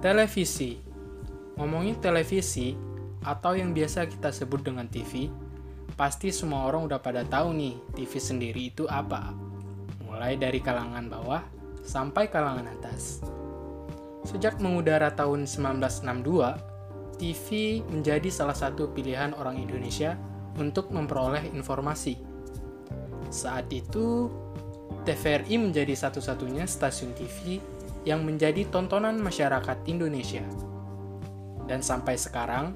Televisi. Ngomongin televisi atau yang biasa kita sebut dengan TV, pasti semua orang udah pada tahu nih TV sendiri itu apa. Mulai dari kalangan bawah sampai kalangan atas. Sejak mengudara tahun 1962, TV menjadi salah satu pilihan orang Indonesia untuk memperoleh informasi. Saat itu, TVRI menjadi satu-satunya stasiun TV yang menjadi tontonan masyarakat Indonesia. Dan sampai sekarang,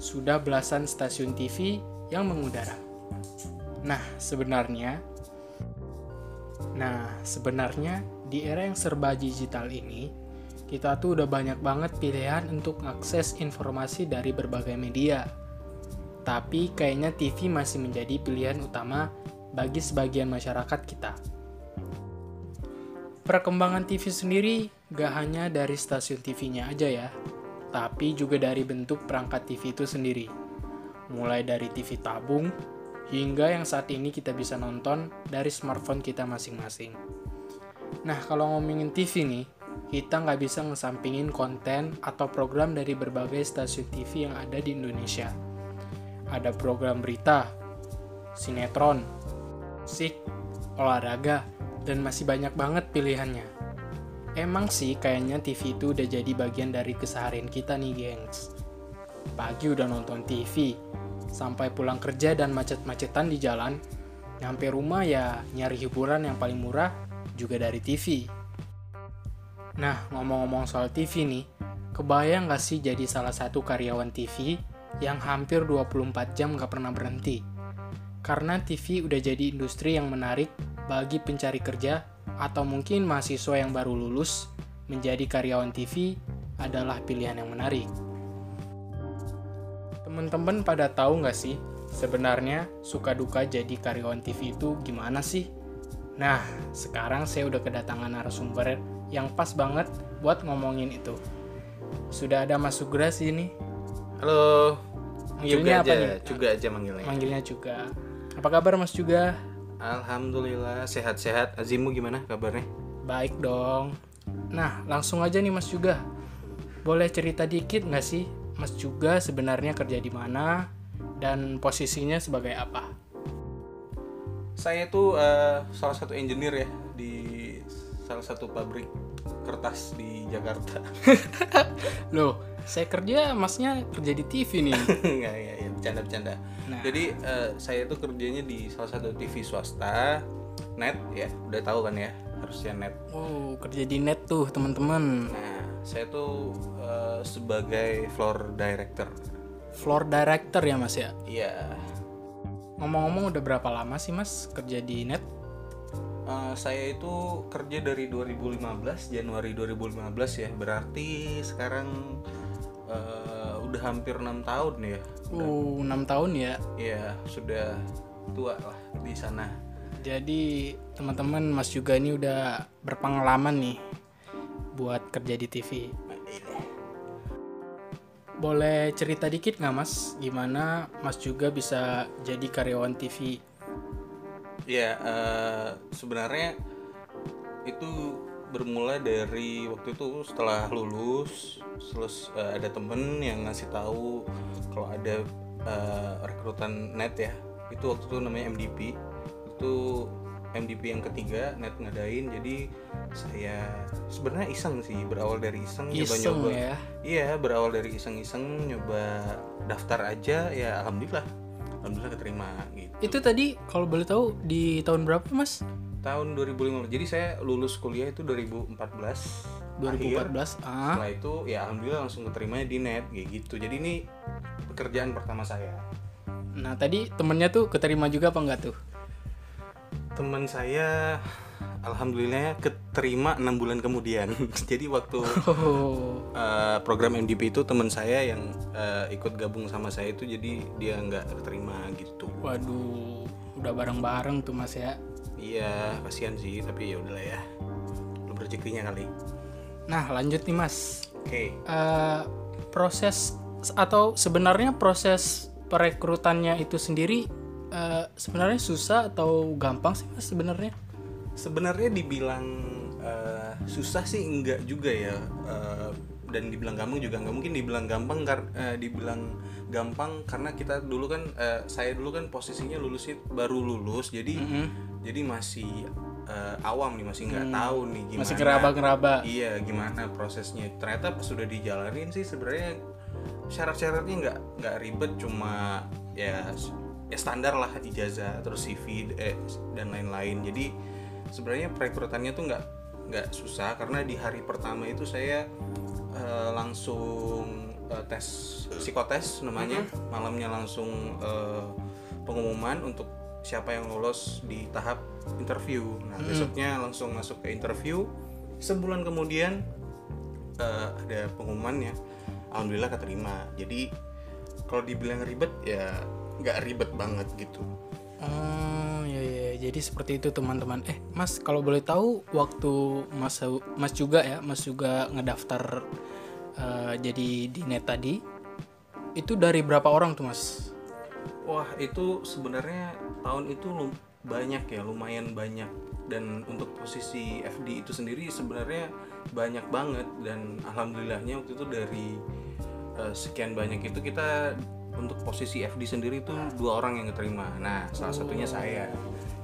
sudah belasan stasiun TV yang mengudara. Nah, sebenarnya Nah, sebenarnya di era yang serba digital ini, kita tuh udah banyak banget pilihan untuk akses informasi dari berbagai media. Tapi kayaknya TV masih menjadi pilihan utama bagi sebagian masyarakat kita. Perkembangan TV sendiri gak hanya dari stasiun TV-nya aja ya, tapi juga dari bentuk perangkat TV itu sendiri. Mulai dari TV tabung, hingga yang saat ini kita bisa nonton dari smartphone kita masing-masing. Nah, kalau ngomongin TV nih, kita nggak bisa ngesampingin konten atau program dari berbagai stasiun TV yang ada di Indonesia. Ada program berita, sinetron, musik, olahraga, dan masih banyak banget pilihannya. Emang sih kayaknya TV itu udah jadi bagian dari keseharian kita nih gengs. Pagi udah nonton TV, sampai pulang kerja dan macet-macetan di jalan, nyampe rumah ya nyari hiburan yang paling murah juga dari TV. Nah, ngomong-ngomong soal TV nih, kebayang gak sih jadi salah satu karyawan TV yang hampir 24 jam gak pernah berhenti? Karena TV udah jadi industri yang menarik bagi pencari kerja atau mungkin mahasiswa yang baru lulus menjadi karyawan TV adalah pilihan yang menarik. Temen-temen pada tahu nggak sih sebenarnya suka duka jadi karyawan TV itu gimana sih? Nah, sekarang saya udah kedatangan narasumber yang pas banget buat ngomongin itu. Sudah ada Mas Sugra sini. Halo. Manggilnya juga apa aja, nih? Juga aja manggilnya. Manggilnya juga. Apa kabar Mas juga? Alhamdulillah sehat-sehat. Azimu gimana kabarnya? Baik dong. Nah, langsung aja nih Mas juga. Boleh cerita dikit nggak sih, Mas juga sebenarnya kerja di mana dan posisinya sebagai apa? Saya itu eh, salah satu engineer ya di salah satu pabrik kertas di Jakarta. Loh, saya kerja, Masnya kerja di TV nih. Enggak ya bercanda-bercanda. Nah. Jadi eh, saya itu kerjanya di salah satu TV swasta, net ya, udah tahu kan ya, harusnya net. Oh, kerja di net tuh, teman-teman. Nah, saya tuh eh, sebagai floor director. Floor director ya, Mas ya. Iya, Ngomong-ngomong udah berapa lama sih, Mas, kerja di net? Eh, saya itu kerja dari 2015 Januari 2015 ya berarti sekarang eh, udah hampir enam tahun ya Uh, 6 tahun ya. ya sudah tua lah di sana Jadi, teman-teman, Mas juga ini udah berpengalaman nih buat kerja di TV. Boleh cerita dikit nggak mas, gimana mas juga bisa jadi karyawan TV? ya eh, sebenarnya itu bermula dari waktu itu setelah lulus terus eh, ada temen yang ngasih tahu kalau ada eh, rekrutan net ya. Itu waktu itu namanya MDP itu MDP yang ketiga net ngadain. Jadi saya sebenarnya iseng sih berawal dari iseng Iseng nyoba-nyoba ya. iya berawal dari iseng-iseng nyoba daftar aja ya alhamdulillah. Alhamdulillah keterima gitu. Itu tadi kalau boleh tahu di tahun berapa mas? Tahun 2015 jadi saya lulus kuliah itu 2014 akhir. 2014. Ah, setelah itu ya alhamdulillah langsung keterima di net kayak gitu. Jadi ini pekerjaan pertama saya. Nah tadi temennya tuh keterima juga apa enggak tuh? teman saya alhamdulillah keterima enam bulan kemudian. Jadi waktu Oh, eh, program MDP itu teman saya yang eh, ikut gabung sama saya itu jadi dia nggak keterima gitu. Waduh, udah bareng-bareng tuh mas ya. Iya kasihan sih tapi ya udahlah ya. Lu rezekinya kali. Nah lanjut nih mas, oke. Eh, proses atau sebenarnya proses perekrutannya itu sendiri eh, sebenarnya susah atau gampang sih mas sebenarnya? sebenarnya dibilang eh, susah sih enggak juga ya. Eh, dan dibilang gampang juga nggak mungkin dibilang gampang kar eh, dibilang gampang karena kita dulu kan eh, saya dulu kan posisinya lulus baru lulus jadi jadi masih eh, awam nih masih nggak tahu nih gimana Hmm. Masih ngeraba-ngeraba. iya gimana prosesnya ternyata pas sudah dijalanin sih sebenarnya syarat-syaratnya nggak nggak ribet cuma ya ya standar lah ijazah terus CV eh, dan lain-lain jadi sebenarnya perekrutannya tuh nggak nggak susah karena di hari pertama itu saya eh, langsung eh, tes psikotes namanya malamnya langsung eh, pengumuman untuk siapa yang lolos di tahap interview. Nah besoknya langsung masuk ke interview. Sebulan kemudian eh, ada pengumumannya alhamdulillah keterima. Jadi kalau dibilang ribet ya nggak ribet banget gitu. Oh ya ya jadi seperti itu teman-teman. Eh Mas kalau boleh tahu waktu Mas Mas juga ya Mas juga ngedaftar eh, jadi di net tadi itu dari berapa orang tuh Mas? Wah itu sebenarnya tahun itu banyak ya lumayan banyak. Dan untuk posisi FD itu sendiri sebenarnya banyak banget. Dan alhamdulillahnya waktu itu dari eh, sekian banyak itu kita untuk posisi FD sendiri itu dua orang yang keterima. Nah salah satunya saya.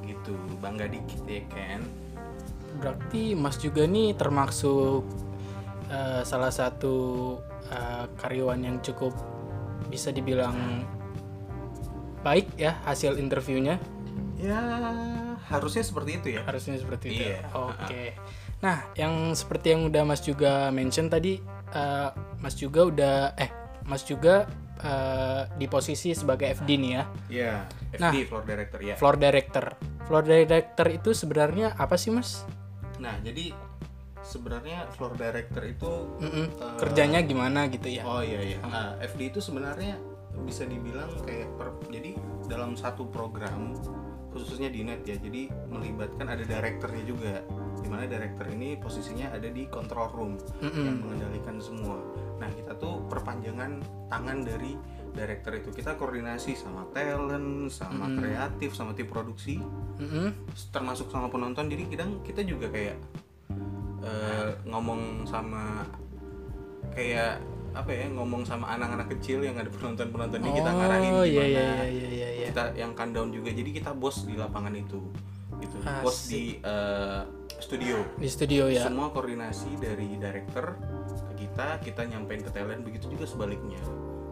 Gitu. Bangga dikit ya kan Berarti Mas juga nih termasuk eh, salah satu eh, karyawan yang cukup bisa dibilang baik ya hasil interviewnya. ya harusnya seperti itu ya harusnya seperti itu. Iya. Oke. Nah, yang seperti yang udah Mas juga mention tadi, eh, Mas juga udah eh Mas juga eh, di posisi sebagai FD nih ya, ya FD floor director ya floor director. Floor director itu sebenarnya apa sih Mas? nah jadi sebenarnya floor director itu Mm-mm. Eh, Kerjanya gimana gitu ya? Oh iya iya. Nah, FD itu sebenarnya bisa dibilang kayak per, jadi dalam satu program khususnya di net ya. Jadi melibatkan ada direkturnya juga. Di mana direktur ini posisinya ada di control room yang mengendalikan semua. Nah kita tuh perpanjangan tangan dari direktur itu. Kita koordinasi sama talent, sama kreatif, sama tim produksi, Mm-mm. termasuk sama penonton. Jadi kadang kita juga kayak eh, ngomong sama kayak apa ya ngomong sama anak-anak kecil yang ada penonton penontonnya kita ngarahin Oh gimana iya iya iya iya iya. iya. kita yang countdown juga jadi kita bos di lapangan itu gitu Asik. bos di eh, studio Di studio ya. semua koordinasi dari director ke kita kita nyampein ke talent begitu juga sebaliknya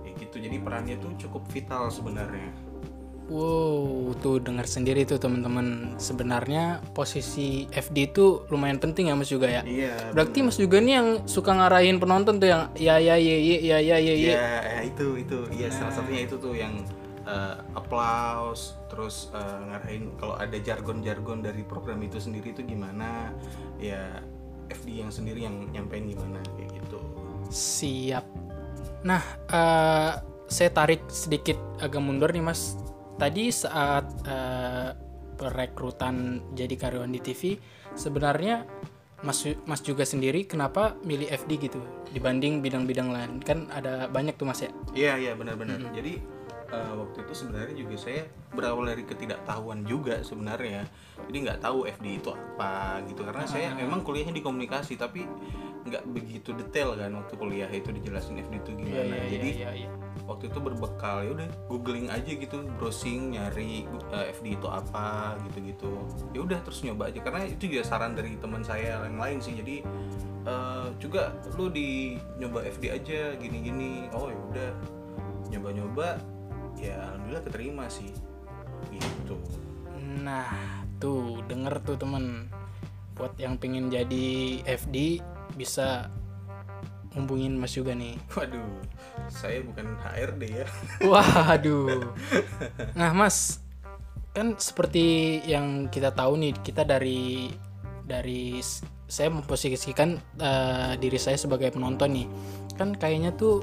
kayak gitu jadi perannya tuh cukup vital sebenarnya Wow, tuh dengar sendiri tuh teman-teman. Sebenarnya posisi FD itu lumayan penting ya Mas juga ya. iya Berarti Mas juga nih yang suka ngarahin penonton tuh yang ya ya ya ya ya ya ya. ya. Iya, ya, itu itu iya salah satunya itu tuh yang eh, applause terus eh, ngarahin kalau ada jargon-jargon dari program itu sendiri itu gimana ya FD yang sendiri yang nyampein gimana kayak gitu. Siap. Nah, eh, saya tarik sedikit agak mundur nih Mas. Tadi saat eh, perekrutan jadi karyawan di TV, sebenarnya Mas Mas juga sendiri kenapa milih FD gitu dibanding bidang-bidang lain? Kan ada banyak tuh Mas ya. Iya iya benar-benar. Jadi eh, waktu itu sebenarnya juga saya berawal dari ketidaktahuan juga sebenarnya. Jadi nggak tahu FD itu apa gitu karena saya memang kuliahnya di komunikasi tapi nggak begitu detail kan waktu kuliah itu dijelasin FD itu gimana. Jadi iya, iya. Waktu itu berbekal ya udah googling aja gitu browsing nyari uh, FD itu apa gitu-gitu. Ya udah terus nyoba aja karena itu juga saran dari teman saya yang lain sih. Jadi uh, juga lu di nyoba FD aja gini-gini. Oh ya udah nyoba-nyoba ya alhamdulillah keterima sih. Gitu. Nah, tuh denger tuh temen buat yang pengen jadi FD bisa hubungin Mas juga nih. waduh saya bukan HRD ya Waduh. Nah, Mas, kan seperti yang kita tahu nih, kita dari dari saya memposisikan eh, diri saya sebagai penonton nih. Kan kayaknya tuh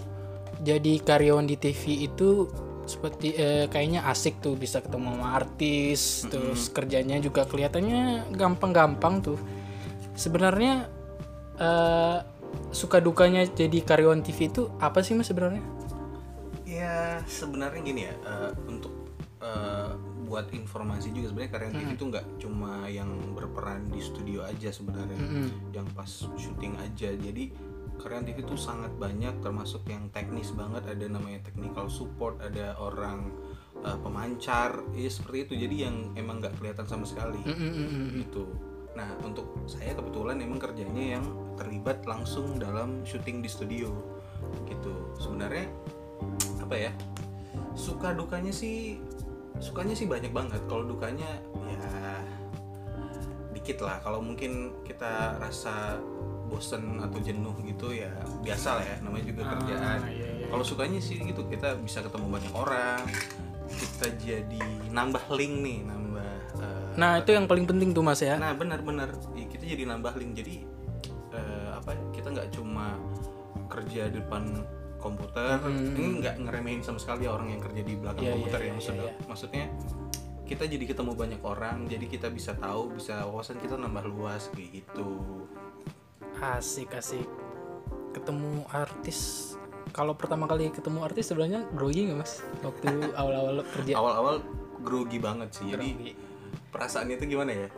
jadi karyawan di TV itu seperti eh, kayaknya asik tuh bisa ketemu sama artis, terus kerjanya juga kelihatannya gampang-gampang tuh. Sebenarnya eh, suka dukanya jadi karyawan TV itu apa sih Mas sebenarnya? Ya sebenarnya gini ya eh, untuk eh, buat informasi juga sebenarnya karya TV itu nggak cuma yang berperan di studio aja sebenarnya, yang pas syuting aja. Jadi karyawan TV itu sangat banyak termasuk yang teknis banget. Ada namanya technical support ada orang uh, pemancar. Ya seperti itu. Jadi yang emang nggak kelihatan sama sekali. Mm, mm, mm, mm. gitu. Nah untuk saya kebetulan emang kerjanya yang terlibat langsung dalam syuting di studio gitu. Sebenarnya apa ya suka dukanya sih sukanya sih banyak banget. Kalau dukanya ya dikit lah. Kalau mungkin kita rasa bosen atau jenuh gitu ya biasa lah ya namanya juga kerjaan. Ah, iya, iya. kalau sukanya sih gitu kita bisa ketemu banyak orang kita jadi nambah link nih nambah eh, Nah, itu yang paling penting tuh Mas ya. Nah benar-benar. Iya, kita jadi nambah link. Jadi kerja di depan komputer ini nggak ngeremehin sama sekali orang yang kerja di belakang Hmm. Iya, komputer iya, ya iya, maksudnya iya. maksudnya kita jadi ketemu banyak orang jadi kita bisa tahu bisa wawasan kita nambah luas kayak gitu Asik asik. Ketemu artis. Kalau pertama kali ketemu artis sebenarnya grogi nggak Mas? Waktu awal-awal kerja. awal-awal grogi banget sih jadi Grogi. perasaannya itu gimana ya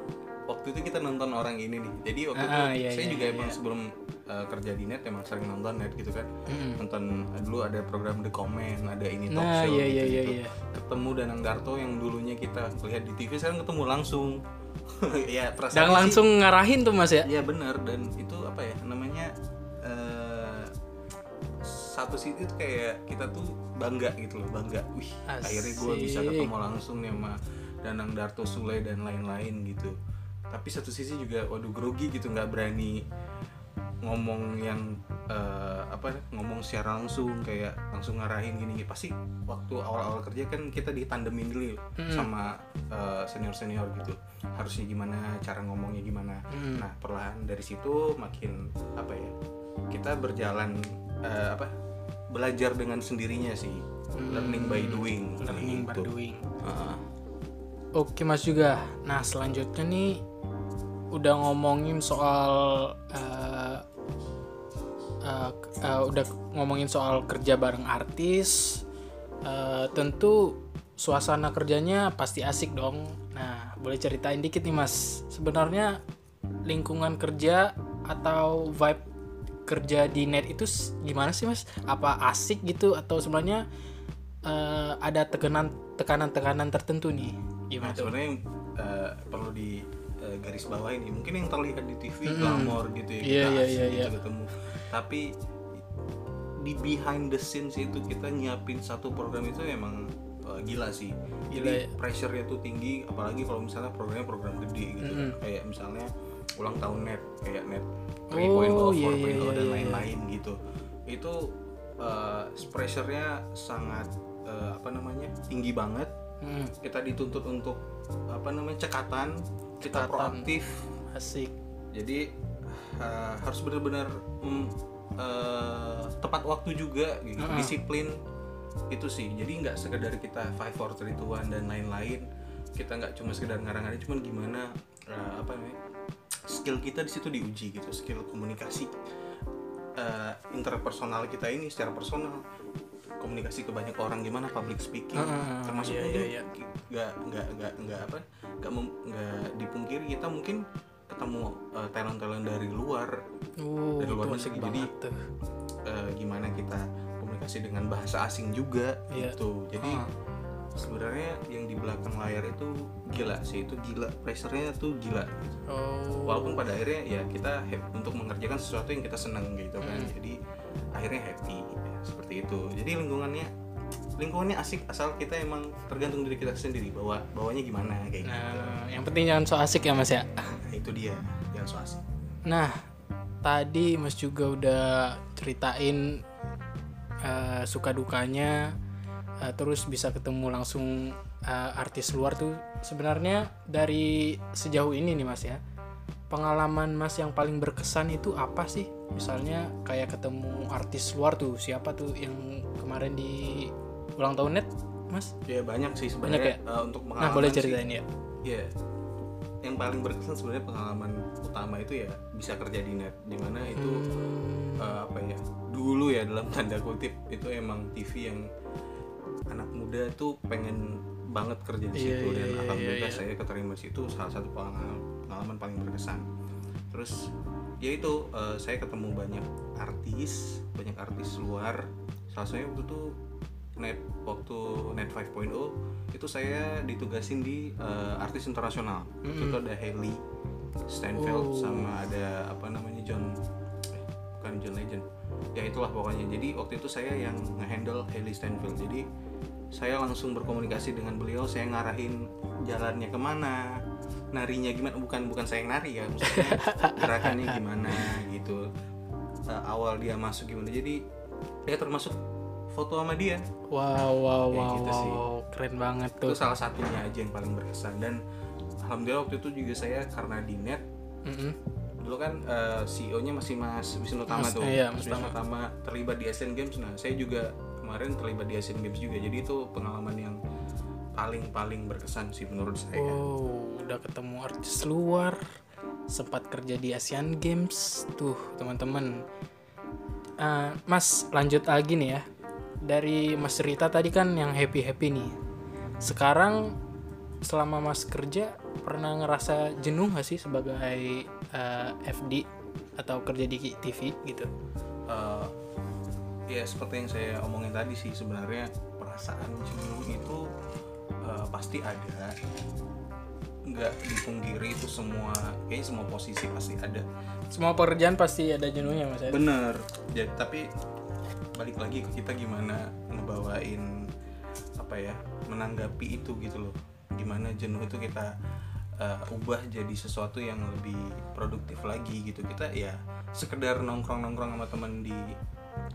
waktu itu kita nonton orang ini nih jadi waktu Ah, itu iya, saya iya, juga iya, emang iya. sebelum uh, kerja di net emang sering nonton net gitu kan Mm-mm. nonton dulu ada program The Comment ada ini talk Nah, show iya, gitu, iya, iya, gitu. iya. ketemu Danang Darto yang dulunya kita lihat di TV sekarang ketemu langsung ya perasaan Dan langsung ngarahin tuh Mas ya. Iya benar dan itu apa ya namanya eh, satu sisi itu kayak kita tuh bangga gitu loh bangga wih akhirnya gue bisa Asik. ketemu langsung nih sama Danang Darto Sule dan lain-lain gitu tapi satu sisi juga waduh grogi gitu nggak berani ngomong yang eh, apa ngomong secara langsung kayak langsung ngarahin gini pasti waktu awal-awal kerja kan kita ditandemin dulu sama senior senior gitu harusnya gimana cara ngomongnya gimana Mm. nah perlahan dari situ makin apa ya kita berjalan eh, apa belajar dengan sendirinya sih learning by doing Hmm. Learning by gitu. doing. Heeh. Oke Mas juga. Nah selanjutnya nih udah ngomongin soal eh, k- eh, udah ngomongin soal kerja bareng artis. Eh, tentu suasana kerjanya pasti asik dong. Nah boleh ceritain dikit nih Mas. Sebenarnya lingkungan kerja atau vibe kerja di net itu gimana sih Mas? Apa asik gitu atau sebenarnya eh, ada tekanan tekanan-tekanan tertentu nih? Gimana Nah, sebenarnya eh, perlu di garis bawah ini. Mungkin yang terlihat di TV glamor gitu ya Iya, kita iya, asik iya, gitu iya. ketemu. Tapi di behind the scenes itu kita nyiapin satu program itu emang eh, gila sih. Gila jadi ya. pressure-nya tuh tinggi apalagi kalau misalnya programnya program gede gitu. Kayak misalnya ulang tahun net kayak net 3.0 Oh, 4.0 iya, iya, iya, dan iya. lain-lain gitu. Itu eh, pressure-nya sangat eh, apa namanya tinggi banget Hmm, kita dituntut untuk apa namanya cekatan kita Cekatan. proaktif. Asik. jadi uh, harus benar-benar mm, uh, tepat waktu juga gitu Mm-mm. disiplin. Itu sih. Jadi nggak sekedar kita five four three two one dan lain-lain. Kita nggak cuma sekedar ngarang-ngarang cuman gimana uh, apa namanya skill kita di situ diuji gitu. Skill komunikasi uh, interpersonal kita ini secara personal komunikasi ke banyak orang gimana public speaking Ah, termasuk iya, mungkin iya, iya. nggak nggak nggak nggak apa nggak nggak dipungkiri kita mungkin ketemu uh, talent-talent dari luar Uh, Dari luar negeri, jadi- tuh. uh, gimana kita komunikasi dengan bahasa asing juga Iya. gitu jadi Ah. sebenarnya yang di belakang layar itu gila sih itu gila pressure-nya tuh gila gitu. Oh, walaupun pada akhirnya ya kita happy untuk mengerjakan sesuatu yang kita senang gitu kan Hmm. jadi akhirnya happy seperti itu jadi lingkungannya lingkungannya asik asal kita emang tergantung diri kita sendiri bawa bawanya gimana kayak gitu nah, yang penting jangan so asik ya Mas ya. nah itu dia yang so asik Nah, tadi Mas juga udah ceritain eh, suka dukanya, eh, terus bisa ketemu langsung eh, artis luar tuh. Sebenarnya dari sejauh ini nih Mas ya, pengalaman Mas yang paling berkesan itu apa sih? Misalnya kayak ketemu artis luar tuh, siapa tuh yang kemarin di ulang tahun net, Mas? ya banyak sih Banyak sebenarnya ya? eh, untuk Nah, pengalaman boleh sih, ceritain ya. ya yang paling berkesan sebenarnya pengalaman utama itu ya bisa kerja di net di mana itu Hmm, eh, apa ya dulu ya dalam tanda kutip itu emang TV yang anak muda tuh pengen banget kerja di Iya, situ iya, dan iya, alhamdulillah iya. saya keterima di situ salah satu pengalaman, paling berkesan. Terus ya itu eh, saya ketemu banyak artis banyak artis luar. Salah satunya waktu itu net waktu net 5.0 itu saya ditugasin di eh, artis internasional. Waktu itu ada Hailey Steinfeld Oh. sama ada apa namanya John eh, bukan John Legend. Ya itulah pokoknya. Jadi waktu itu saya yang ngehandle Hailey Steinfeld. Jadi saya langsung berkomunikasi dengan beliau saya ngarahin jalannya ke mana narinya gimana bukan bukan saya yang nari ya maksudnya gerakannya gimana gitu Eh, awal dia masuk gimana jadi ya termasuk foto sama dia Wow, wow, Kayak wow, gitu sih. wow, keren banget tuh. itu salah satunya aja yang paling berkesan dan alhamdulillah waktu itu juga saya karena di net Mm-mm. dulu kan CEO-nya masih Mas Wisnu Tama Mas- tuh iya, Mas Wisnu Tama terlibat di Asian Games nah saya juga kemarin terlibat di Asian Games juga jadi itu pengalaman yang paling paling berkesan sih menurut saya Oh, udah ketemu artis luar, sempat kerja di Asian Games, tuh teman-teman. Eh, mas, lanjut lagi nih ya. Dari Mas Rita tadi kan yang happy happy nih. Sekarang selama Mas kerja pernah ngerasa jenuh gak sih sebagai eh, FD atau kerja di TV gitu? Eh, ya seperti yang saya omongin tadi sih sebenarnya perasaan jenuh itu eh, pasti ada. Nggak dipungkiri itu semua kayaknya semua posisi pasti ada. Semua pekerjaan pasti ada jenuhnya Mas bener. Jadi tapi balik lagi ke kita gimana ngebawain apa ya menanggapi itu gitu loh. Gimana jenuh itu kita uh, ubah jadi sesuatu yang lebih produktif lagi gitu. Kita ya sekedar nongkrong nongkrong sama teman di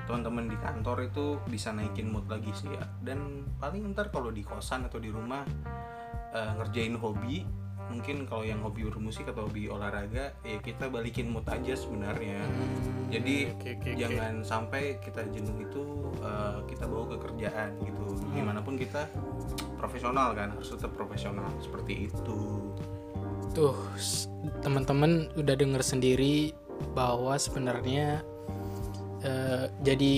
teman-teman di kantor itu bisa naikin mood lagi sih ya. Dan paling ntar kalau di kosan atau di rumah uh, ngerjain hobi mungkin kalau yang hobi bermusik atau hobi olahraga ya kita balikin mood aja sebenarnya. Hmm, jadi oke, oke. jangan sampai kita jenuh itu uh, kita bawa ke kerjaan gitu. Gimana pun kita profesional kan harus tetap profesional seperti itu. Tuh, teman-teman udah denger sendiri bahwa sebenarnya eh, jadi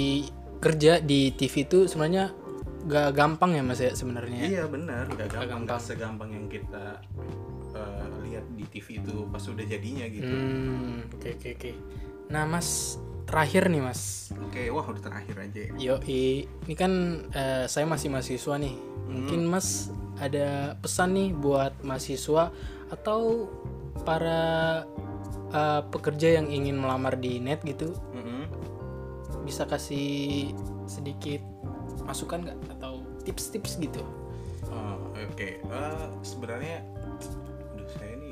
kerja di TV itu sebenarnya gak gampang ya mas ya sebenarnya. iya benar nggak gampang gampang. nggak segampang yang kita uh, lihat di TV itu pas udah jadinya gitu Hmm, oke oke oke. Nah mas, terakhir nih mas. oke wah udah terakhir aja ya. Yo, ini kan eh, saya masih mahasiswa nih. Mungkin mas ada pesan nih buat mahasiswa atau para eh, pekerja yang ingin melamar di net gitu Mm-mm. Bisa kasih sedikit masukan nggak? Atau tips-tips gitu? Oh, oke. Eh, sebenarnya aduh saya ini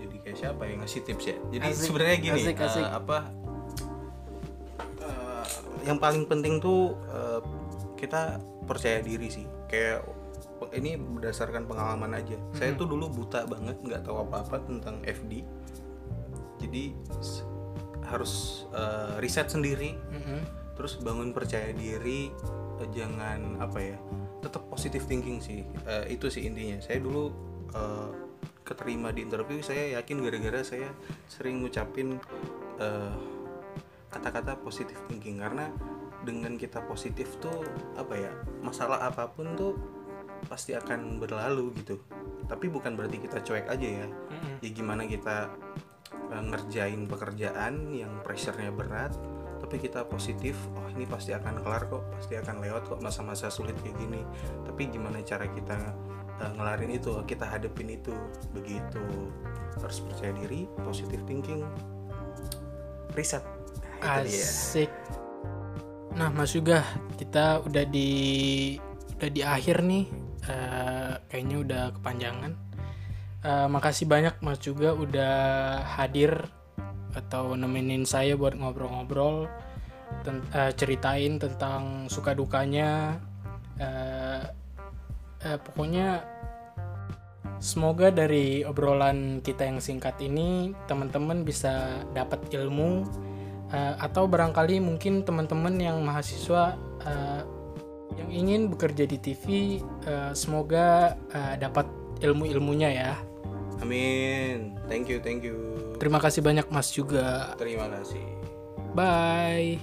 jadi kayak siapa yang ngasih tips ya? Jadi Asik, sebenarnya gini asik, eh, asik. apa eh, yang paling penting tuh eh, kita percaya diri sih. Kayak ini berdasarkan pengalaman aja. Saya tuh dulu buta banget nggak tahu apa-apa tentang FD jadi harus eh, riset sendiri. Mm-mm. terus bangun percaya diri eh, jangan apa ya tetap positive thinking sih Eh, itu sih intinya. Saya dulu eh, keterima di interview saya yakin gara-gara saya sering ngucapin eh, kata-kata positive thinking. Karena dengan kita positif tuh apa ya masalah apa pun tuh pasti akan berlalu gitu. Tapi bukan berarti kita cuek aja ya. Mm-mm. ya gimana kita ngerjain pekerjaan yang pressure-nya berat tapi kita positif oh ini pasti akan kelar kok pasti akan lewat kok masa-masa sulit kayak gini. Tapi gimana cara kita eh, ngelarin itu kita hadepin itu? Begitu. Harus percaya diri positive thinking. Riset. Nah, asik. Nah mas juga kita udah di udah di akhir nih. Eh, kayaknya udah kepanjangan Eh, makasih banyak mas juga udah hadir atau nemenin saya buat ngobrol-ngobrol ten- eh, ceritain tentang suka dukanya Eh, eh, pokoknya semoga dari obrolan kita yang singkat ini teman-teman bisa dapat ilmu eh, atau barangkali mungkin teman-teman yang mahasiswa eh, yang ingin bekerja di TV eh, semoga eh, dapat ilmu-ilmunya ya. Amin. Thank you, thank you. Terima kasih banyak Mas juga. Terima kasih. Bye.